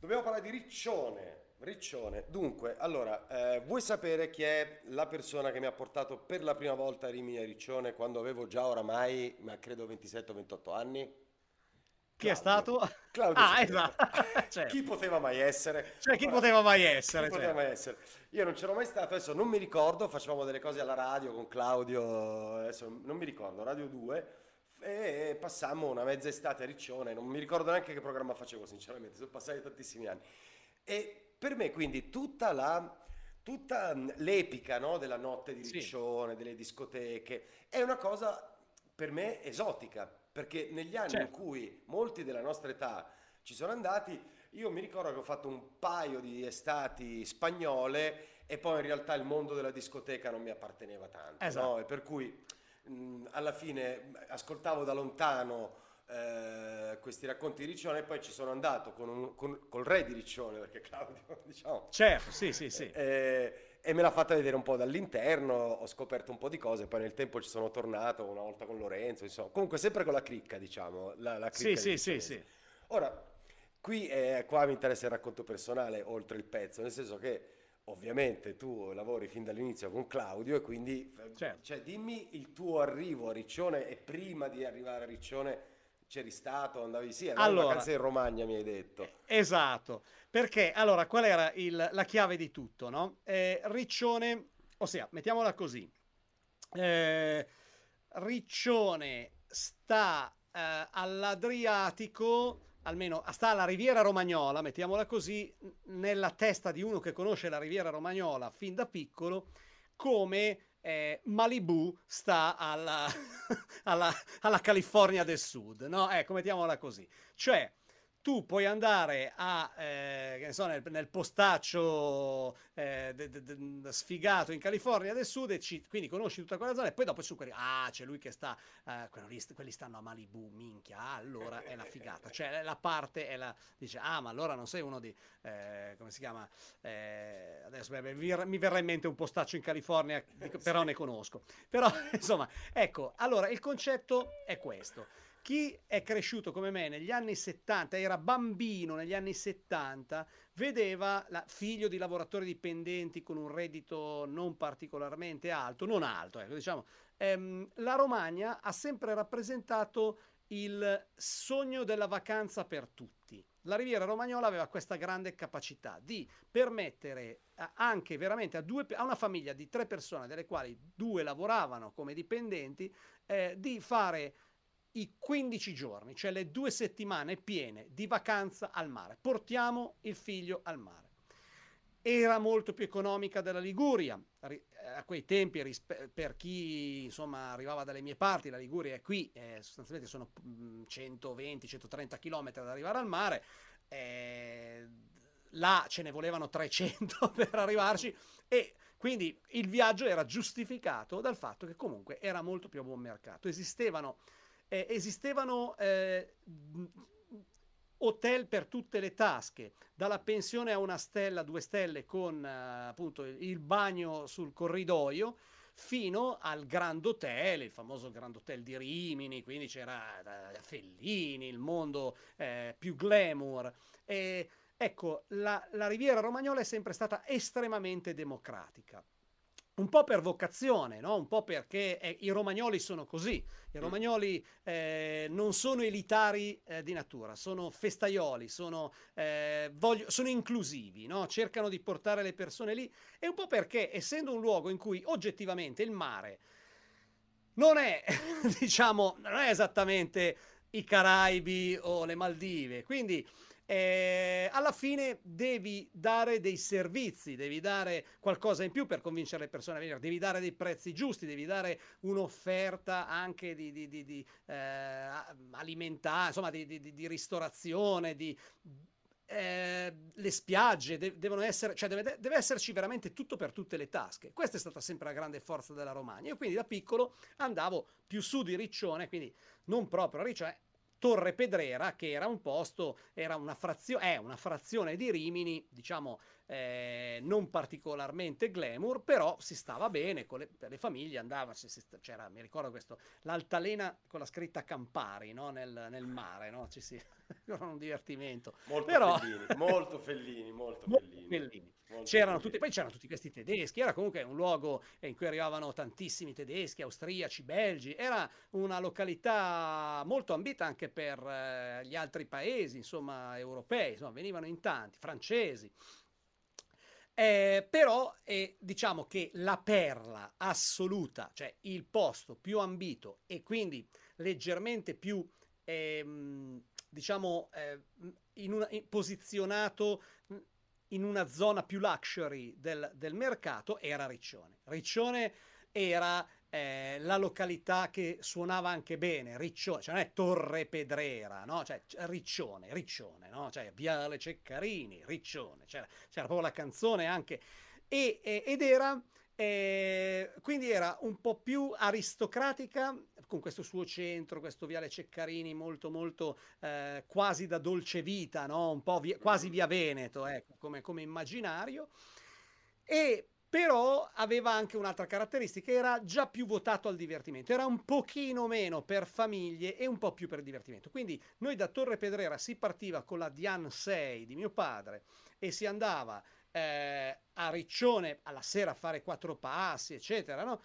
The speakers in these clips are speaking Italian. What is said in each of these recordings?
Dobbiamo parlare di Riccione. Riccione. Dunque, allora, eh, vuoi sapere chi è la persona che mi ha portato per la prima volta a Rimini a Riccione quando avevo già oramai, ma credo 27-28 anni? Chi è stato? Claudio ah, esatto. Certo. Chi poteva mai essere? Cioè, chi poteva mai essere? chi poteva cioè. mai essere? Io non c'ero mai stato, adesso non mi ricordo, facevamo delle cose alla radio con Claudio, adesso non mi ricordo, Radio 2, e passammo una mezza estate a Riccione, non mi ricordo neanche che programma facevo sinceramente, sono passati tantissimi anni. E per me quindi tutta la... Tutta mh, l'epica no, della notte di Sì. Riccione, delle discoteche, è una cosa per me esotica, perché negli anni in Certo. cui molti della nostra età ci sono andati, io mi ricordo che ho fatto un paio di estati spagnole e poi in realtà il mondo della discoteca non mi apparteneva tanto, Esatto. no? E per cui mh, alla fine ascoltavo da lontano eh, questi racconti di Riccione e poi ci sono andato con un- con- col re di Riccione, perché Claudio, diciamo, Certo, sì, sì, sì. eh, e me l'ha fatta vedere un po' dall'interno, ho scoperto un po' di cose, poi nel tempo ci sono tornato una volta con Lorenzo, insomma, comunque sempre con la cricca, diciamo, la, la Sì, cricca sì, sì, Riccione. sì. Ora, qui eh, qua mi interessa il racconto personale oltre il pezzo, nel senso che ovviamente tu lavori fin dall'inizio con Claudio e quindi Certo. cioè, dimmi il tuo arrivo a Riccione e prima di arrivare a Riccione c'eri stato, andavi sì, andavi in Allora. vacanza in Romagna mi hai detto. Esatto, perché allora qual era il- la chiave di tutto, no? Eh, Riccione, ossia, mettiamola così, Eh, Riccione sta eh, all'Adriatico, almeno sta alla Riviera Romagnola, mettiamola così, nella testa di uno che conosce la Riviera Romagnola fin da piccolo, come eh, Malibu sta alla, alla, alla California del Sud, no? Ecco, mettiamola così. Cioè, tu puoi andare a, eh, che ne so, nel, nel postaccio eh, de- de- de- sfigato in California del Sud e ci- quindi conosci tutta quella zona e poi dopo su quelli, ah, c'è lui che sta, eh, quello lì- quelli stanno a Malibu, minchia, ah, allora è la figata. Cioè la parte è la, dice, ah, ma allora non sei uno di, eh, come si chiama, eh, adesso beh, mi, ver- mi verrà in mente un postaccio in California, però ne conosco. Però, insomma, ecco, allora il concetto è questo. Chi è cresciuto come me negli anni 70, era bambino negli anni 70, vedeva la, figlio di lavoratori dipendenti con un reddito non particolarmente alto, non alto, ecco, diciamo, ehm, la Romagna ha sempre rappresentato il sogno della vacanza per tutti. La Riviera Romagnola aveva questa grande capacità di permettere anche veramente a, due, a una famiglia di tre persone, delle quali due lavoravano come dipendenti, eh, di fare i 15 giorni, cioè le due settimane piene di vacanza al mare. Portiamo il figlio al mare. Era molto più economica della Liguria. Ri- A quei tempi, per chi insomma arrivava dalle mie parti, la Liguria è qui, eh, sostanzialmente sono mm, 120-130 km ad arrivare al mare. eh, là ce ne volevano 300 per arrivarci e quindi il viaggio era giustificato dal fatto che comunque era molto più a buon mercato. Esistevano eh, esistevano eh, hotel per tutte le tasche, dalla pensione a una stella, due stelle con eh, appunto il il bagno sul corridoio, fino al Grand Hotel, il famoso Grand Hotel di Rimini, quindi c'era eh, Fellini, il mondo eh, più glamour. E, ecco, la, la Riviera Romagnola è sempre stata estremamente democratica. Un po' per vocazione, no? un po' perché eh, i romagnoli sono così. I romagnoli eh, non sono elitari eh, di natura, sono festaioli, sono, eh, voglio- sono inclusivi, no? cercano di portare le persone lì. E un po' perché, essendo un luogo in cui oggettivamente il mare non è, diciamo, non è esattamente i Caraibi o le Maldive, quindi eh, alla fine devi dare dei servizi, devi dare qualcosa in più per convincere le persone a venire, devi dare dei prezzi giusti, devi dare un'offerta anche di, di- di- di, eh, alimentare, insomma, di, ristorazione, di, eh, le spiagge de- devono essere, cioè deve, deve esserci veramente tutto per tutte le tasche. Questa è stata sempre la grande forza della Romagna. Io quindi da piccolo andavo più su di Riccione, quindi non proprio a Riccione, Torre Pedrera, che era un posto, era una frazione, è una frazione di Rimini, diciamo eh, non particolarmente glamour, però si stava bene, con le, per le famiglie andava, si, si, c'era, mi ricordo questo, l'altalena con la scritta Campari no? nel, nel, mare, no? Ci si, era un divertimento. Molto però... fellini, molto fellini, molto, molto fellini. fellini. C'erano tutti, poi c'erano tutti questi tedeschi, era comunque un luogo in cui arrivavano tantissimi tedeschi, austriaci, belgi, era una località molto ambita anche per eh, gli altri paesi, insomma, europei, insomma, venivano in tanti, francesi. Eh, però eh, diciamo che la perla assoluta, cioè il posto più ambito e quindi leggermente più, ehm, diciamo, eh, in una, in, posizionato in una zona più luxury del, del mercato era Riccione. Riccione era eh, la località che suonava anche bene, Riccione, cioè non è Torre Pedrera, no? Cioè Riccione, Riccione, no? Cioè Viale Ceccarini, Riccione, c'era, c'era proprio la canzone anche. E, ed era, eh, quindi era un po' più aristocratica, con questo suo centro, questo Viale Ceccarini molto molto eh, quasi da dolce vita, no? Un po' via, quasi via Veneto, ecco, come, come immaginario. E però aveva anche un'altra caratteristica, era già più votato al divertimento, era un pochino meno per famiglie e un po' più per divertimento. Quindi noi da Torre Pedrera si partiva con la Dian 6 di mio padre e si andava eh, a Riccione alla sera a fare quattro passi, eccetera, no?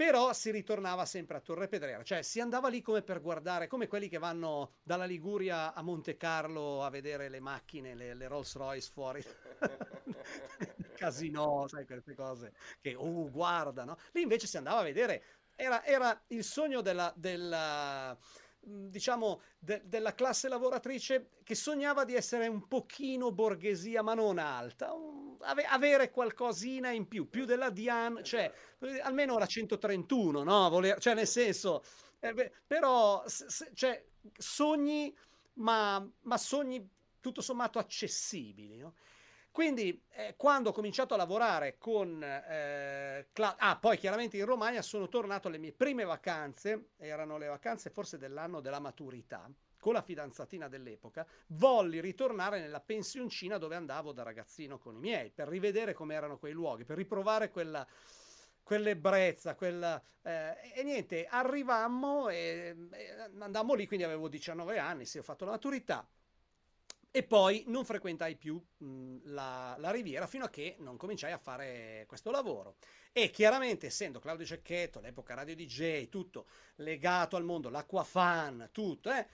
Però si ritornava sempre a Torre Pedrera, cioè si andava lì come per guardare, come quelli che vanno dalla Liguria a Monte Carlo a vedere le macchine, le, le Rolls Royce fuori, casino, sai queste cose che, oh guarda, no? Lì invece si andava a vedere, era, era il sogno della, della diciamo, de- della classe lavoratrice che sognava di essere un pochino borghesia, ma non alta, un, ave- avere qualcosina in più, più della Diane, cioè almeno la 131, no? Voler, cioè nel senso, eh, beh, però se, cioè, sogni, ma, ma, sogni tutto sommato accessibili, no? Quindi eh, quando ho cominciato a lavorare con... Eh, Cla- ah, poi chiaramente in Romagna sono tornato alle mie prime vacanze, erano le vacanze forse dell'anno della maturità, con la fidanzatina dell'epoca, volli ritornare nella pensioncina dove andavo da ragazzino con i miei, per rivedere come erano quei luoghi, per riprovare quella quell'ebbrezza, quella, eh, e niente, arrivammo e, e andammo lì, quindi avevo 19 anni, sì, ho fatto la maturità, e poi non frequentai più mh, la, la, Riviera fino a che non cominciai a fare questo lavoro. E chiaramente, essendo Claudio Cecchetto, all'epoca radio DJ, tutto legato al mondo, l'acqua fan, tutto, eh,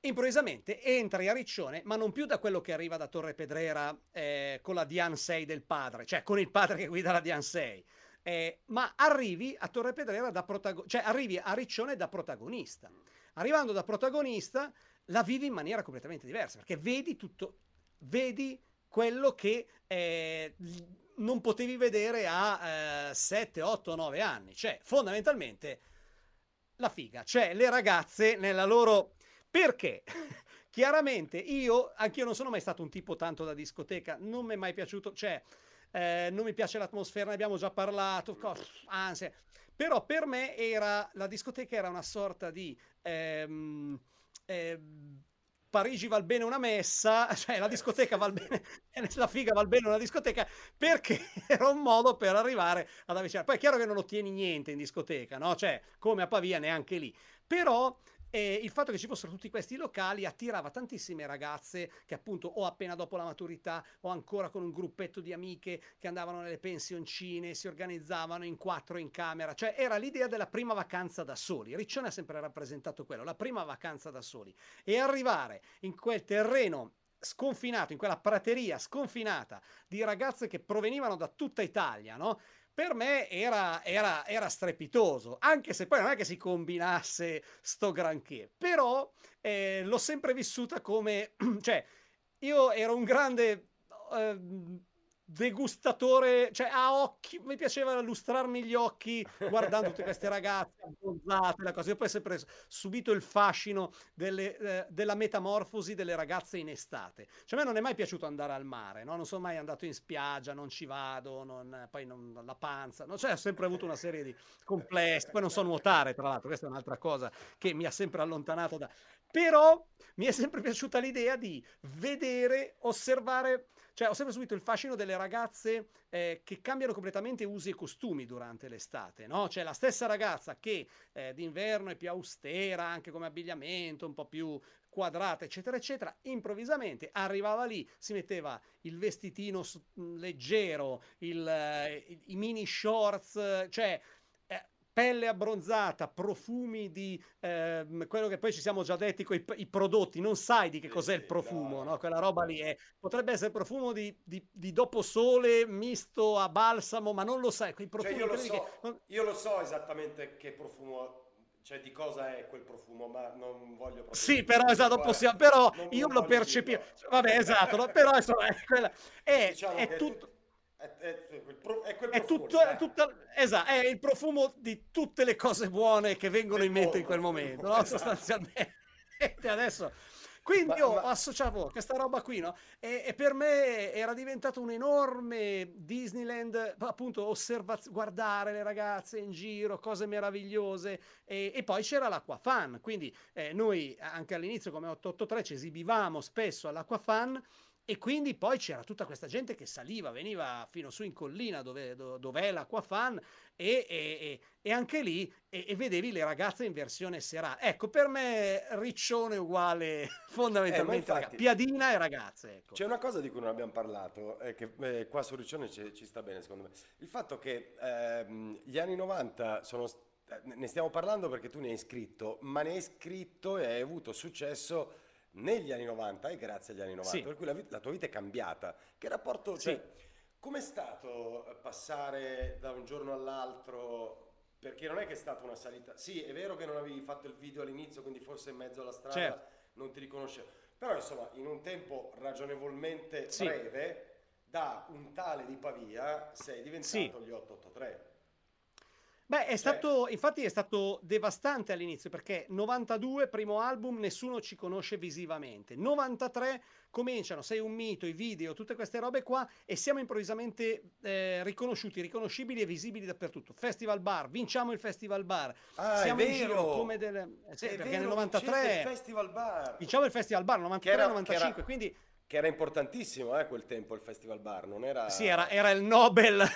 improvvisamente entri a Riccione, ma non più da quello che arriva da Torre Pedrera eh, con la Dian 6 del padre, cioè con il padre che guida la Dian 6. Eh, ma arrivi a Torre Pedrera da protagonista, cioè arrivi a Riccione da protagonista. Arrivando da protagonista, la vivi in maniera completamente diversa, perché vedi tutto, vedi quello che eh, non potevi vedere a eh, 7, 8, 9 anni, cioè fondamentalmente la figa, cioè le ragazze nella loro... Perché? Chiaramente io, anche io non sono mai stato un tipo tanto da discoteca, non mi è mai piaciuto, cioè eh, non mi piace l'atmosfera, ne abbiamo già parlato, ansia. Però per me era, la discoteca era una sorta di... Ehm, eh, Parigi val bene una messa, cioè la discoteca val bene, la figa val bene una discoteca, perché era un modo per arrivare ad avvicinare. Poi è chiaro che non ottieni niente in discoteca, no? Cioè, come a Pavia neanche lì. Però e il fatto che ci fossero tutti questi locali attirava tantissime ragazze che appunto o appena dopo la maturità o ancora con un gruppetto di amiche che andavano nelle pensioncine, si organizzavano in quattro in camera, cioè era l'idea della prima vacanza da soli. Riccione ha sempre rappresentato quello, la prima vacanza da soli. E arrivare in quel terreno sconfinato, in quella prateria sconfinata di ragazze che provenivano da tutta Italia, no? Per me era, era, era, strepitoso, anche se poi non è che si combinasse sto granché, però eh, l'ho sempre vissuta come, cioè, io ero un grande eh, degustatore, cioè a occhi, mi piaceva lustrarmi gli occhi guardando tutte queste ragazze abbronzate, la cosa. Io poi ho sempre subito il fascino delle, eh, della metamorfosi delle ragazze in estate. Cioè a me non è mai piaciuto andare al mare, no? non sono mai andato in spiaggia, non ci vado, non, poi non, la panza, no? cioè ho sempre avuto una serie di complessi, poi non so nuotare tra l'altro, questa è un'altra cosa che mi ha sempre allontanato da... Però mi è sempre piaciuta l'idea di vedere, osservare cioè, ho sempre subito il fascino delle ragazze eh, che cambiano completamente usi e costumi durante l'estate, no? Cioè, la stessa ragazza che eh, d'inverno è più austera, anche come abbigliamento, un po' più quadrata, eccetera, eccetera, improvvisamente arrivava lì, si metteva il vestitino leggero, il, eh, i mini shorts, cioè pelle abbronzata, profumi di eh, quello che poi ci siamo già detti con i, prodotti, non sai di che cos'è il profumo, no? quella roba lì è, potrebbe essere profumo di, di, di doposole misto a balsamo, ma non lo sai, quei profumi... Cioè io, lo so, che... io lo so esattamente che profumo cioè di cosa è quel profumo, ma non voglio proprio... Sì, però esatto, possiamo, però io lo percepisco, vabbè esatto, no? però insomma è, quella, è, diciamo è tutto... È, è, è, quel è, tutto, è, tutta, esatto, è il profumo di tutte le cose buone che vengono in mente in quel momento, no? esatto. sostanzialmente. Adesso, quindi ma, io ma... associavo questa roba qui, no? E, e, per me era diventato un enorme Disneyland, appunto, osservaz- guardare le ragazze in giro, cose meravigliose. E, e poi c'era l'Aqua Fan, quindi eh, noi anche all'inizio come 883 ci esibivamo spesso all'Aqua Fan e quindi poi c'era tutta questa gente che saliva, veniva fino su in collina dove, dove è l'Aquafan e, e, e anche lì e, e, vedevi le ragazze in versione serale. Ecco, per me Riccione uguale fondamentalmente eh, infatti, piadina e ragazze. Ecco. C'è una cosa di cui non abbiamo parlato, eh, che eh, qua su Riccione ci, ci, sta bene secondo me. Il fatto che ehm, gli anni 90 sono... Eh, ne stiamo parlando perché tu ne hai scritto, ma ne hai scritto e hai avuto successo negli anni 90 e grazie agli anni 90, sì. per cui la, la, tua vita è cambiata. Che rapporto, sì. cioè, com'è stato passare da un giorno all'altro? Perché non è che è stata una salita. Sì, è vero che non avevi fatto il video all'inizio, quindi forse in mezzo alla strada certo. non ti riconoscevo. Però insomma, in un tempo ragionevolmente sì. breve, da un tale di Pavia sei diventato sì. gli 883. Beh, è stato, infatti è stato devastante all'inizio perché 92, primo album, nessuno ci conosce visivamente. 93 cominciano, sei un mito, i video, tutte queste robe qua e siamo improvvisamente eh, riconosciuti, riconoscibili e visibili dappertutto. Festival Bar, vinciamo il Festival Bar. Ah, siamo in giro come delle... Eh, sì, perché vero, nel 93... Il Festival Bar. Vinciamo il Festival Bar, 93-95, quindi che era importantissimo eh, quel tempo il Festival Bar, non era... Sì, era, era il Nobel.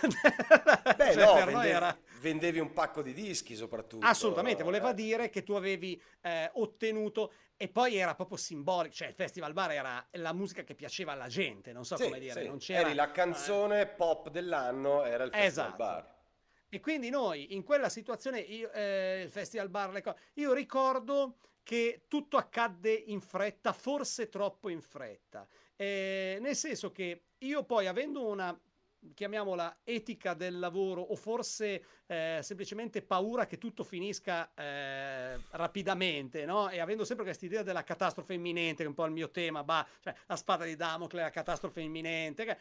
Beh, cioè, no, vendevi, era... vendevi, un pacco di dischi soprattutto. Assolutamente, voleva eh. dire che tu avevi eh, ottenuto... E poi era proprio simbolico, cioè il Festival Bar era la musica che piaceva alla gente, non so sì, come dire. Sì. Non c'era... Eri la canzone pop dell'anno, era il Festival esatto. Bar. E quindi noi in quella situazione, io, eh, il Festival Bar, le cose, io ricordo che tutto accadde in fretta, forse troppo in fretta. Eh, nel senso che io poi avendo una chiamiamola etica del lavoro o forse eh, semplicemente paura che tutto finisca eh, rapidamente, no? E avendo sempre questa idea della catastrofe imminente, che è un po' il mio tema, bah, cioè la spada di Damocle, la catastrofe imminente, che...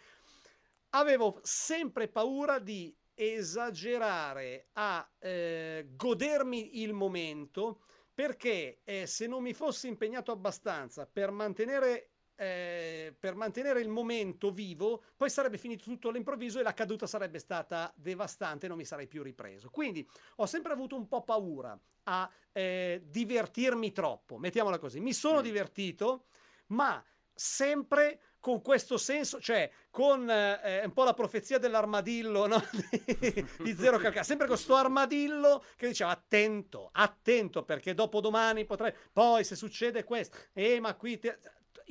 avevo sempre paura di esagerare a eh, godermi il momento perché eh, se non mi fossi impegnato abbastanza per mantenere eh, per mantenere il momento vivo, poi sarebbe finito tutto all'improvviso e la caduta sarebbe stata devastante non mi sarei più ripreso. Quindi ho sempre avuto un po' paura a eh, divertirmi troppo, mettiamola così. Mi sono mm. divertito, ma sempre con questo senso, cioè con eh, un po' la profezia dell'armadillo no? di, di, Zero Calcare, sempre con questo armadillo che diceva attento, attento perché dopo domani potrai, poi se succede questo, eh ma qui... Ti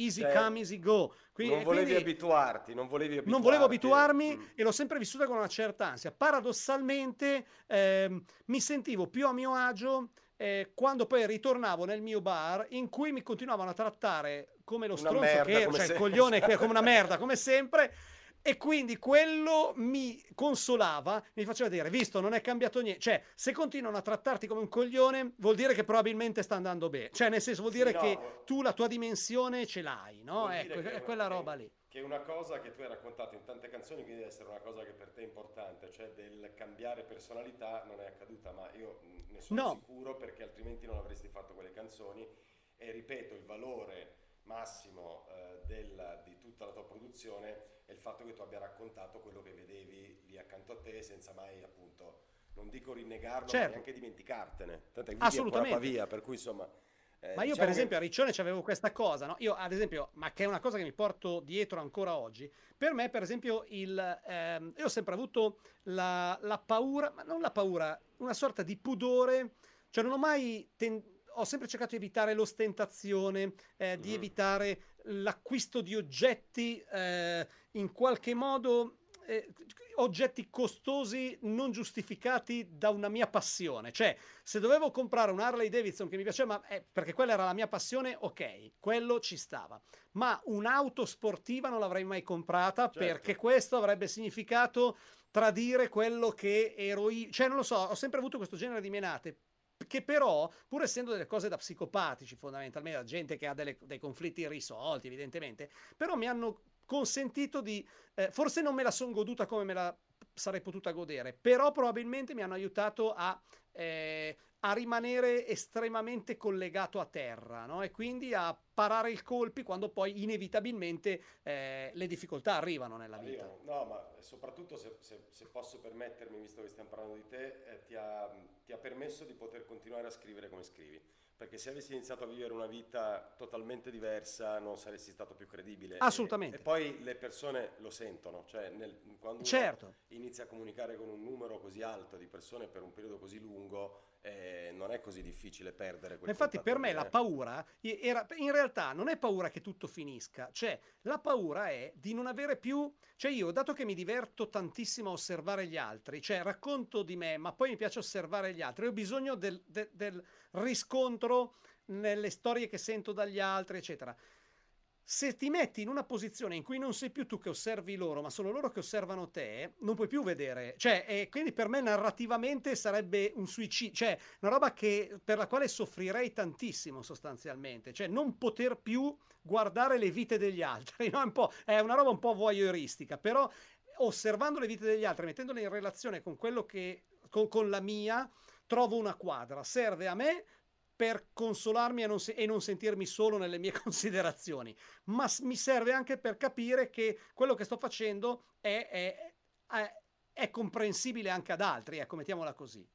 easy cioè, come, easy go. Quindi, non volevi quindi, abituarti, non volevi abituarti. Non volevo abituarmi mm. e l'ho sempre vissuta con una certa ansia. Paradossalmente eh, mi sentivo più a mio agio eh, quando poi ritornavo nel mio bar in cui mi continuavano a trattare come lo stronzo merda, che ero, cioè il coglione che è come una merda, come sempre. E quindi quello mi consolava, mi faceva dire, visto, non è cambiato niente. Cioè, se continuano a trattarti come un coglione, vuol dire che probabilmente sta andando bene. Cioè, nel senso, vuol dire sì, no. che tu la tua dimensione ce l'hai, no? Ecco, è quella roba lì. Che è una cosa che tu hai raccontato in tante canzoni, quindi deve essere una cosa che per te è importante, cioè del cambiare personalità non è accaduta, ma io ne sono no. sicuro perché altrimenti non avresti fatto quelle canzoni. E ripeto, il valore massimo eh, del, di tutta la tua produzione è il fatto che tu abbia raccontato quello che vedevi lì accanto a te senza mai appunto non dico rinnegarlo certo. ma neanche dimenticartene tanto è assolutamente via per cui insomma Eh, Ma io, diciamo per che- esempio, a Riccione c'avevo questa cosa, no? Io, ad esempio, ma che è una cosa che mi porto dietro ancora oggi. Per me, per esempio, il, ehm, io ho sempre avuto la, la paura, ma non la paura, una sorta di pudore, cioè non ho mai ten- ho sempre cercato di evitare l'ostentazione, eh, di Mhm. evitare l'acquisto di oggetti eh, in qualche modo. eh, oggetti costosi non giustificati da una mia passione, cioè se dovevo comprare un Harley Davidson che mi piaceva, ma, eh, perché quella era la mia passione, ok, quello ci stava. Ma un'auto sportiva non l'avrei mai comprata Certo. perché questo avrebbe significato tradire quello che ero io. Cioè, non lo so, ho sempre avuto questo genere di menate. Che però, pur essendo delle cose da psicopatici, fondamentalmente, da gente che ha delle- dei conflitti irrisolti, evidentemente, però mi hanno consentito di. eh, forse non me la sono goduta come me la sarei potuta godere, però probabilmente mi hanno aiutato a, eh, a rimanere estremamente collegato a terra no? e quindi a parare i colpi quando poi inevitabilmente eh, le difficoltà arrivano nella vita. No, ma soprattutto se, se- se posso permettermi, visto che stiamo parlando di te, eh, ti, ha, ti ha permesso di poter continuare a scrivere come scrivi. Perché se avessi iniziato a vivere una vita totalmente diversa non saresti stato più credibile. E- Assolutamente. E, poi le persone lo sentono, cioè nel- quando Certo. inizia a comunicare con un numero così alto di persone per un periodo così lungo, eh, non è così difficile perdere quel Infatti per me la paura era, in realtà non è paura che tutto finisca, cioè la paura è di non avere più, cioè io dato che mi diverto tantissimo a osservare gli altri, cioè racconto di me, ma poi mi piace osservare gli altri, ho bisogno del, de- del riscontro nelle storie che sento dagli altri, eccetera. Se ti metti in una posizione in cui non sei più tu che osservi loro, ma sono loro che osservano te, non puoi più vedere. Cioè, e quindi per me narrativamente sarebbe un suicidio, cioè una roba che, per la quale soffrirei tantissimo sostanzialmente. Cioè, non poter più guardare le vite degli altri, no? È, è una roba un po' voyeuristica, però osservando le vite degli altri, mettendole in relazione con quello che, con, con la mia, trovo una quadra. Serve a me per consolarmi e non, se- e non sentirmi solo nelle mie considerazioni, ma s- mi serve anche per capire che quello che sto facendo è, è- è- è comprensibile anche ad altri, ecco, mettiamola così.